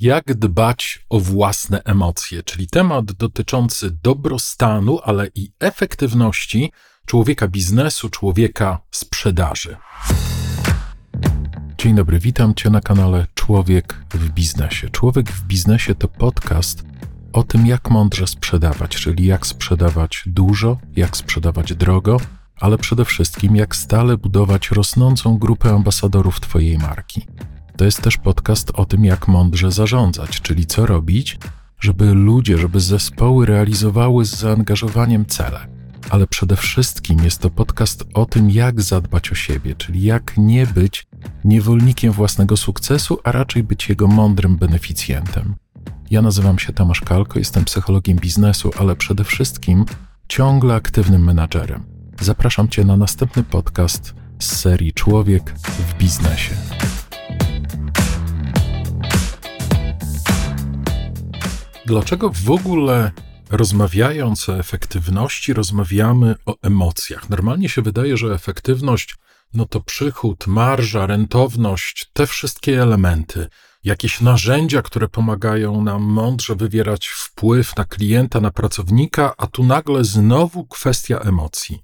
Jak dbać o własne emocje, czyli temat dotyczący dobrostanu, ale i efektywności człowieka biznesu, człowieka sprzedaży. Dzień dobry, witam Cię na kanale Człowiek w Biznesie. Człowiek w Biznesie to podcast o tym, jak mądrze sprzedawać, czyli jak sprzedawać dużo, jak sprzedawać drogo, ale przede wszystkim jak stale budować rosnącą grupę ambasadorów Twojej marki. To jest też podcast o tym, jak mądrze zarządzać, czyli co robić, żeby ludzie, żeby zespoły realizowały z zaangażowaniem cele. Ale przede wszystkim jest to podcast o tym, jak zadbać o siebie, czyli jak nie być niewolnikiem własnego sukcesu, a raczej być jego mądrym beneficjentem. Ja nazywam się Tomasz Kalko, jestem psychologiem biznesu, ale przede wszystkim ciągle aktywnym menadżerem. Zapraszam Cię na następny podcast z serii Człowiek w biznesie. Dlaczego w ogóle rozmawiając o efektywności, rozmawiamy o emocjach? Normalnie się wydaje, że efektywność no to przychód, marża, rentowność, te wszystkie elementy, jakieś narzędzia, które pomagają nam mądrze wywierać wpływ na klienta, na pracownika, a tu nagle znowu kwestia emocji.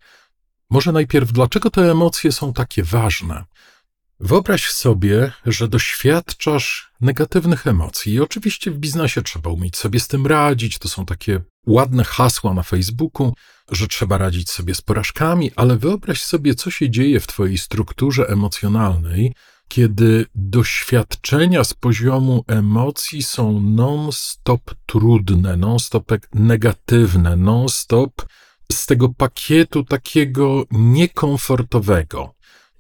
Może najpierw, dlaczego te emocje są takie ważne? Wyobraź sobie, że doświadczasz negatywnych emocji. I oczywiście w biznesie trzeba umieć sobie z tym radzić. To są takie ładne hasła na Facebooku, że trzeba radzić sobie z porażkami, ale wyobraź sobie, co się dzieje w Twojej strukturze emocjonalnej, kiedy doświadczenia z poziomu emocji są non-stop trudne, non-stop negatywne, non-stop z tego pakietu takiego niekomfortowego.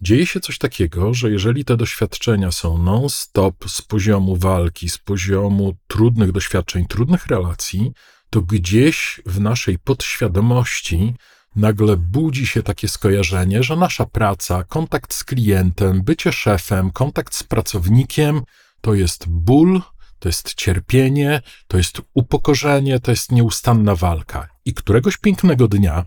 Dzieje się coś takiego, że jeżeli te doświadczenia są non-stop z poziomu walki, z poziomu trudnych doświadczeń, trudnych relacji, to gdzieś w naszej podświadomości nagle budzi się takie skojarzenie, że nasza praca, kontakt z klientem, bycie szefem, kontakt z pracownikiem to jest ból, to jest cierpienie, to jest upokorzenie, to jest nieustanna walka. I któregoś pięknego dnia,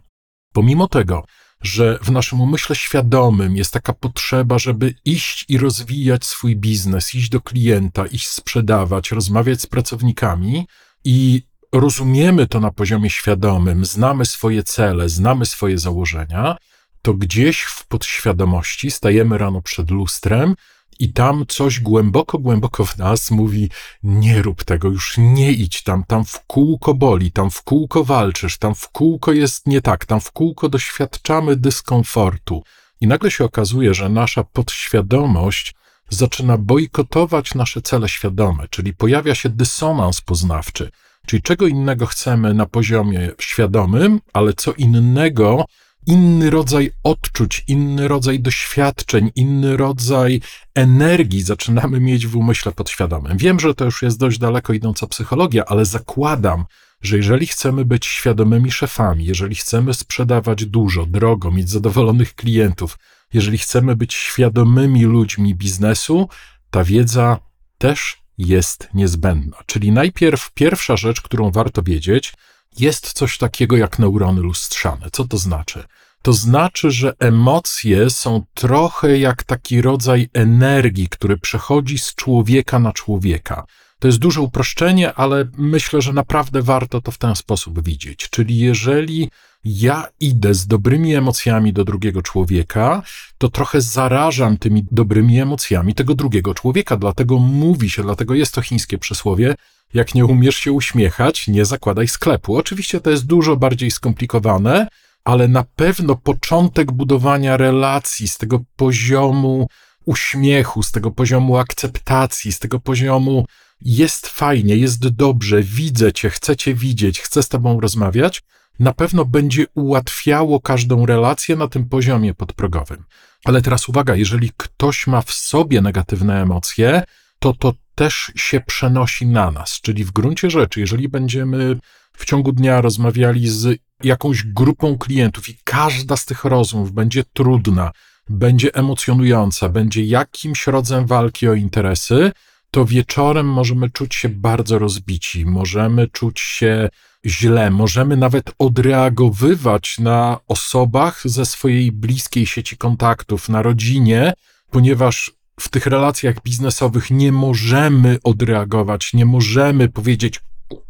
pomimo tego, że w naszym umyśle świadomym jest taka potrzeba, żeby iść i rozwijać swój biznes, iść do klienta, iść sprzedawać, rozmawiać z pracownikami i rozumiemy to na poziomie świadomym, znamy swoje cele, znamy swoje założenia, to gdzieś w podświadomości stajemy rano przed lustrem i tam coś głęboko, głęboko w nas mówi: Nie rób tego, już nie idź tam, tam w kółko boli, tam w kółko walczysz, tam w kółko jest nie tak, tam w kółko doświadczamy dyskomfortu. I nagle się okazuje, że nasza podświadomość zaczyna bojkotować nasze cele świadome, czyli pojawia się dysonans poznawczy. Czyli czego innego chcemy na poziomie świadomym, ale co innego inny rodzaj odczuć, inny rodzaj doświadczeń, inny rodzaj energii zaczynamy mieć w umyśle podświadomym. Wiem, że to już jest dość daleko idąca psychologia, ale zakładam, że jeżeli chcemy być świadomymi szefami, jeżeli chcemy sprzedawać dużo, drogo, mieć zadowolonych klientów, jeżeli chcemy być świadomymi ludźmi biznesu, ta wiedza też jest niezbędna. Czyli najpierw pierwsza rzecz, którą warto wiedzieć, jest coś takiego jak neurony lustrzane. Co to znaczy? To znaczy, że emocje są trochę jak taki rodzaj energii, który przechodzi z człowieka na człowieka. To jest duże uproszczenie, ale myślę, że naprawdę warto to w ten sposób widzieć. Czyli jeżeli ja idę z dobrymi emocjami do drugiego człowieka, to trochę zarażam tymi dobrymi emocjami tego drugiego człowieka. Dlatego mówi się, dlatego jest to chińskie przysłowie, jak nie umiesz się uśmiechać, nie zakładaj sklepu. Oczywiście to jest dużo bardziej skomplikowane, ale na pewno początek budowania relacji z tego poziomu uśmiechu, z tego poziomu akceptacji, z tego poziomu jest fajnie, jest dobrze, widzę cię, chcę cię widzieć, chcę z tobą rozmawiać, na pewno będzie ułatwiało każdą relację na tym poziomie podprogowym. Ale teraz uwaga, jeżeli ktoś ma w sobie negatywne emocje, to to też się przenosi na nas. Czyli w gruncie rzeczy, jeżeli będziemy w ciągu dnia rozmawiali z jakąś grupą klientów i każda z tych rozmów będzie trudna, będzie emocjonująca, będzie jakimś rodzajem walki o interesy, to wieczorem możemy czuć się bardzo rozbici, możemy czuć się źle, możemy nawet odreagowywać na osobach ze swojej bliskiej sieci kontaktów, na rodzinie, ponieważ w tych relacjach biznesowych nie możemy odreagować, nie możemy powiedzieć,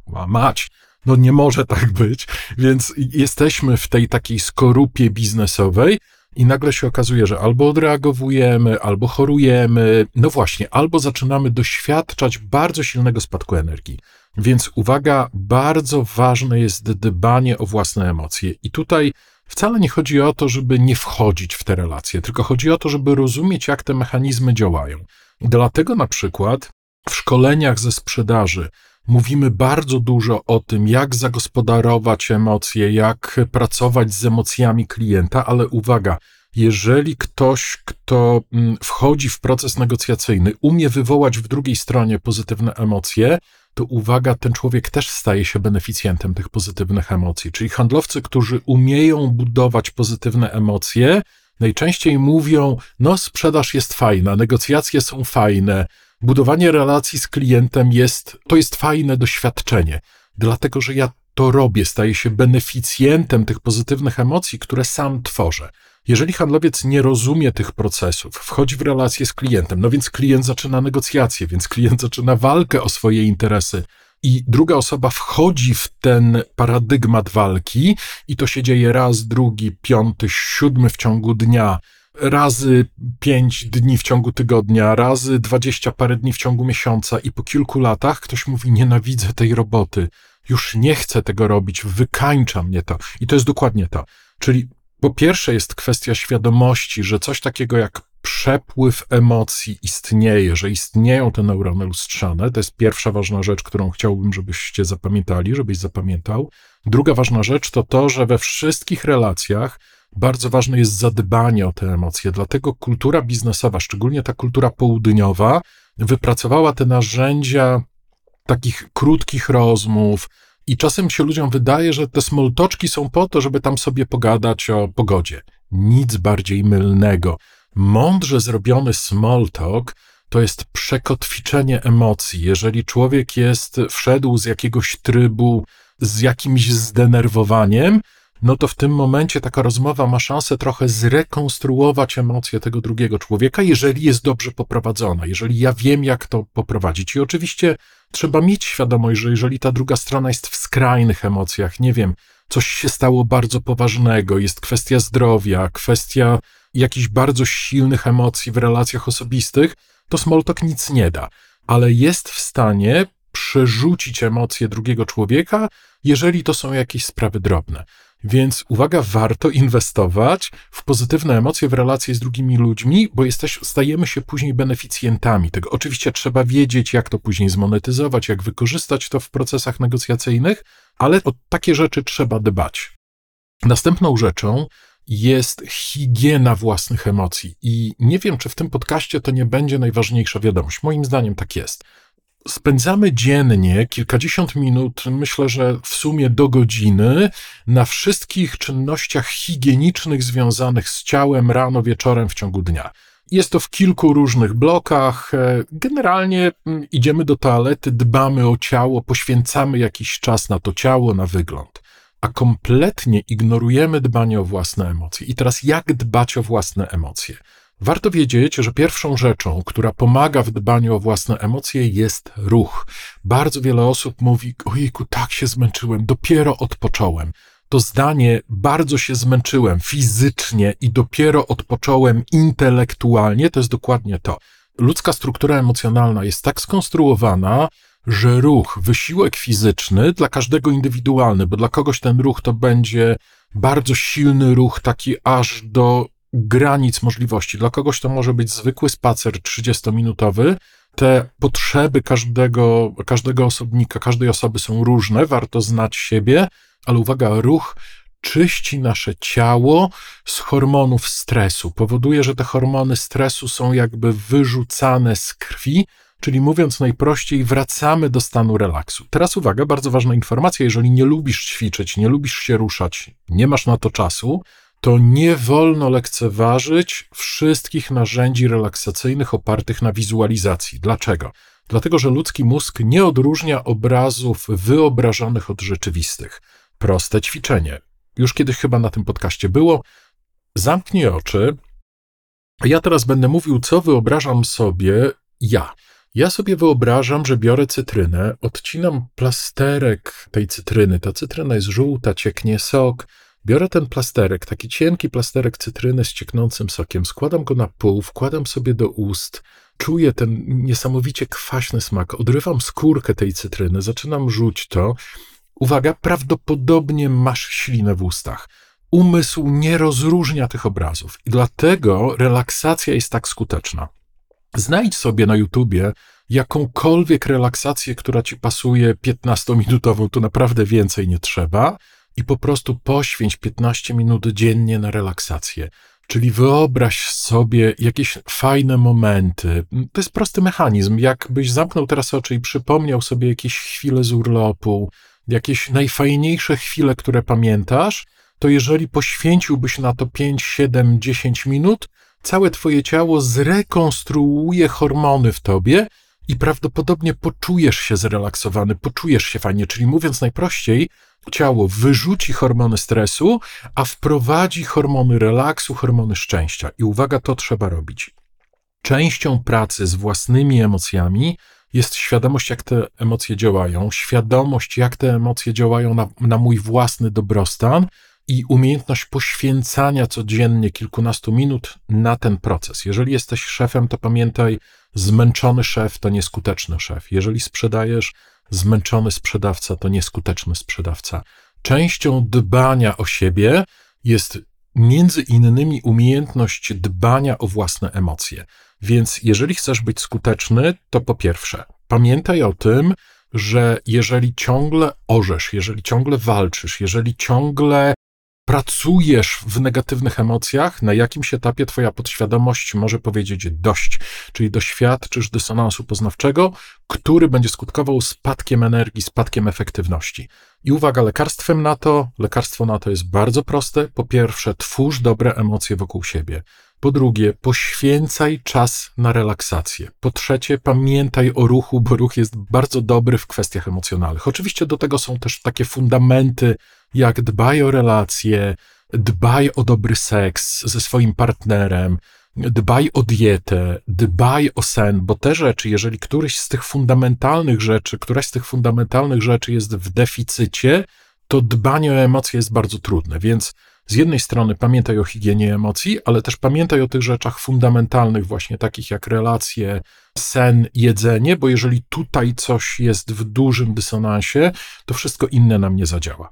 ma mać, no nie może tak być, więc jesteśmy w tej takiej skorupie biznesowej i nagle się okazuje, że albo odreagowujemy, albo chorujemy, no właśnie, albo zaczynamy doświadczać bardzo silnego spadku energii. Więc uwaga, bardzo ważne jest dbanie o własne emocje. I tutaj wcale nie chodzi o to, żeby nie wchodzić w te relacje, tylko chodzi o to, żeby rozumieć, jak te mechanizmy działają. Dlatego na przykład w szkoleniach ze sprzedaży mówimy bardzo dużo o tym, jak zagospodarować emocje, jak pracować z emocjami klienta, ale uwaga, jeżeli ktoś, kto mm, wchodzi w proces negocjacyjny, umie wywołać w drugiej stronie pozytywne emocje, to uwaga, ten człowiek też staje się beneficjentem tych pozytywnych emocji. Czyli handlowcy, którzy umieją budować pozytywne emocje, najczęściej mówią: No, sprzedaż jest fajna, negocjacje są fajne, budowanie relacji z klientem jest, to jest fajne doświadczenie, dlatego że ja to robię, staję się beneficjentem tych pozytywnych emocji, które sam tworzę. Jeżeli handlowiec nie rozumie tych procesów, wchodzi w relację z klientem, no więc klient zaczyna negocjacje, więc klient zaczyna walkę o swoje interesy, i druga osoba wchodzi w ten paradygmat walki, i to się dzieje raz, drugi, piąty, siódmy w ciągu dnia, razy pięć dni w ciągu tygodnia, razy dwadzieścia parę dni w ciągu miesiąca, i po kilku latach ktoś mówi: Nienawidzę tej roboty, już nie chcę tego robić, wykańcza mnie to. I to jest dokładnie to. Czyli po pierwsze jest kwestia świadomości, że coś takiego jak przepływ emocji istnieje, że istnieją te neurony lustrzane. To jest pierwsza ważna rzecz, którą chciałbym, żebyście zapamiętali, żebyś zapamiętał. Druga ważna rzecz to to, że we wszystkich relacjach bardzo ważne jest zadbanie o te emocje. Dlatego kultura biznesowa, szczególnie ta kultura południowa, wypracowała te narzędzia takich krótkich rozmów, i czasem się ludziom wydaje, że te smoltoczki są po to, żeby tam sobie pogadać o pogodzie. Nic bardziej mylnego. Mądrze zrobiony small talk to jest przekotwiczenie emocji. Jeżeli człowiek jest, wszedł z jakiegoś trybu, z jakimś zdenerwowaniem, no to w tym momencie taka rozmowa ma szansę trochę zrekonstruować emocje tego drugiego człowieka, jeżeli jest dobrze poprowadzona, jeżeli ja wiem, jak to poprowadzić. I oczywiście trzeba mieć świadomość, że jeżeli ta druga strona jest w skrajnych emocjach, nie wiem, coś się stało bardzo poważnego, jest kwestia zdrowia, kwestia jakichś bardzo silnych emocji w relacjach osobistych, to Smoltok nic nie da, ale jest w stanie przerzucić emocje drugiego człowieka, jeżeli to są jakieś sprawy drobne. Więc uwaga, warto inwestować w pozytywne emocje w relacje z drugimi ludźmi, bo jesteś, stajemy się później beneficjentami tego. Oczywiście trzeba wiedzieć, jak to później zmonetyzować, jak wykorzystać to w procesach negocjacyjnych, ale o takie rzeczy trzeba dbać. Następną rzeczą jest higiena własnych emocji. I nie wiem, czy w tym podcaście to nie będzie najważniejsza wiadomość. Moim zdaniem tak jest spędzamy dziennie kilkadziesiąt minut, myślę, że w sumie do godziny, na wszystkich czynnościach higienicznych związanych z ciałem rano, wieczorem w ciągu dnia. Jest to w kilku różnych blokach. E, generalnie mm, idziemy do toalety, dbamy o ciało, poświęcamy jakiś czas na to ciało, na wygląd, a kompletnie ignorujemy dbanie o własne emocje. I teraz, jak dbać o własne emocje? Warto wiedzieć, że pierwszą rzeczą, która pomaga w dbaniu o własne emocje, jest ruch. Bardzo wiele osób mówi: Ojejku, tak się zmęczyłem, dopiero odpocząłem. To zdanie bardzo się zmęczyłem fizycznie i dopiero odpocząłem intelektualnie, to jest dokładnie to. Ludzka struktura emocjonalna jest tak skonstruowana, że ruch, wysiłek fizyczny dla każdego indywidualny, bo dla kogoś ten ruch to będzie bardzo silny ruch, taki aż do granic możliwości. Dla kogoś to może być zwykły spacer 30-minutowy. Te potrzeby każdego, każdego osobnika, każdej osoby są różne, warto znać siebie, ale uwaga, ruch czyści nasze ciało z hormonów stresu. Powoduje, że te hormony stresu są jakby wyrzucane z krwi, czyli mówiąc najprościej, wracamy do stanu relaksu. Teraz uwaga, bardzo ważna informacja: jeżeli nie lubisz ćwiczyć, nie lubisz się ruszać, nie masz na to czasu, to nie wolno lekceważyć wszystkich narzędzi relaksacyjnych opartych na wizualizacji. Dlaczego? Dlatego, że ludzki mózg nie odróżnia obrazów wyobrażonych od rzeczywistych. Proste ćwiczenie. Już kiedyś chyba na tym podcaście było. Zamknij oczy, ja teraz będę mówił, co wyobrażam sobie ja. Ja sobie wyobrażam, że biorę cytrynę, odcinam plasterek tej cytryny. Ta cytryna jest żółta, cieknie sok. Biorę ten plasterek, taki cienki plasterek cytryny z cieknącym sokiem, składam go na pół, wkładam sobie do ust, czuję ten niesamowicie kwaśny smak, odrywam skórkę tej cytryny, zaczynam rzuć to. Uwaga, prawdopodobnie masz ślinę w ustach. Umysł nie rozróżnia tych obrazów i dlatego relaksacja jest tak skuteczna. Znajdź sobie na YouTubie jakąkolwiek relaksację, która ci pasuje 15-minutową, tu naprawdę więcej nie trzeba, i po prostu poświęć 15 minut dziennie na relaksację. Czyli wyobraź sobie jakieś fajne momenty. To jest prosty mechanizm. Jakbyś zamknął teraz oczy i przypomniał sobie jakieś chwile z urlopu, jakieś najfajniejsze chwile, które pamiętasz, to jeżeli poświęciłbyś na to 5, 7, 10 minut, całe twoje ciało zrekonstruuje hormony w tobie i prawdopodobnie poczujesz się zrelaksowany, poczujesz się fajnie. Czyli mówiąc najprościej, ciało wyrzuci hormony stresu, a wprowadzi hormony relaksu, hormony szczęścia. I uwaga, to trzeba robić. Częścią pracy z własnymi emocjami jest świadomość, jak te emocje działają, świadomość, jak te emocje działają na, na mój własny dobrostan i umiejętność poświęcania codziennie kilkunastu minut na ten proces. Jeżeli jesteś szefem, to pamiętaj, zmęczony szef to nieskuteczny szef. Jeżeli sprzedajesz, zmęczony sprzedawca to nieskuteczny sprzedawca. Częścią dbania o siebie jest między innymi umiejętność dbania o własne emocje. Więc jeżeli chcesz być skuteczny, to po pierwsze, pamiętaj o tym, że jeżeli ciągle orzesz, jeżeli ciągle walczysz, jeżeli ciągle pracujesz w negatywnych emocjach, na jakimś etapie twoja podświadomość może powiedzieć dość, czyli doświadczysz dysonansu poznawczego, który będzie skutkował spadkiem energii, spadkiem efektywności. I uwaga, lekarstwem na to, lekarstwo na to jest bardzo proste. Po pierwsze, twórz dobre emocje wokół siebie. Po drugie, poświęcaj czas na relaksację. Po trzecie, pamiętaj o ruchu, bo ruch jest bardzo dobry w kwestiach emocjonalnych. Oczywiście do tego są też takie fundamenty, jak dbaj o relacje, dbaj o dobry seks ze swoim partnerem, dbaj o dietę, dbaj o sen, bo te rzeczy, jeżeli któryś z tych fundamentalnych rzeczy, któraś z tych fundamentalnych rzeczy jest w deficycie, to dbanie o emocje jest bardzo trudne. Więc z jednej strony pamiętaj o higienie emocji, ale też pamiętaj o tych rzeczach fundamentalnych, właśnie takich jak relacje, sen, jedzenie, bo jeżeli tutaj coś jest w dużym dysonansie, to wszystko inne nam nie zadziała.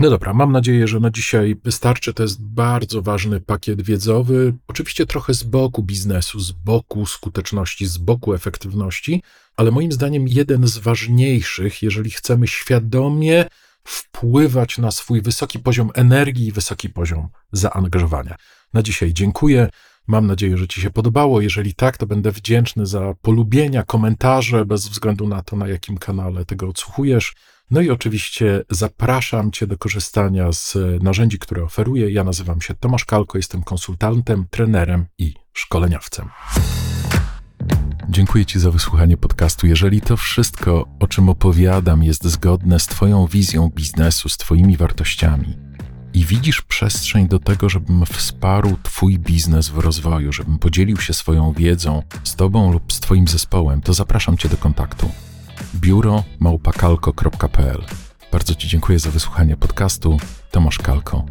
No dobra, mam nadzieję, że na dzisiaj wystarczy. To jest bardzo ważny pakiet wiedzowy. Oczywiście trochę z boku biznesu, z boku skuteczności, z boku efektywności, ale moim zdaniem jeden z ważniejszych, jeżeli chcemy świadomie wpływać na swój wysoki poziom energii i wysoki poziom zaangażowania. Na dzisiaj dziękuję. Mam nadzieję, że Ci się podobało. Jeżeli tak, to będę wdzięczny za polubienia, komentarze, bez względu na to, na jakim kanale tego odsłuchujesz. No i oczywiście zapraszam Cię do korzystania z narzędzi, które oferuję. Ja nazywam się Tomasz Kalko, jestem konsultantem, trenerem i szkoleniowcem. Dziękuję Ci za wysłuchanie podcastu. Jeżeli to wszystko, o czym opowiadam, jest zgodne z Twoją wizją biznesu, z Twoimi wartościami i widzisz przestrzeń do tego, żebym wsparł Twój biznes w rozwoju, żebym podzielił się swoją wiedzą z Tobą lub z Twoim zespołem, to zapraszam Cię do kontaktu. Biuro małpakalko.pl Bardzo Ci dziękuję za wysłuchanie podcastu. Tomasz Kalko.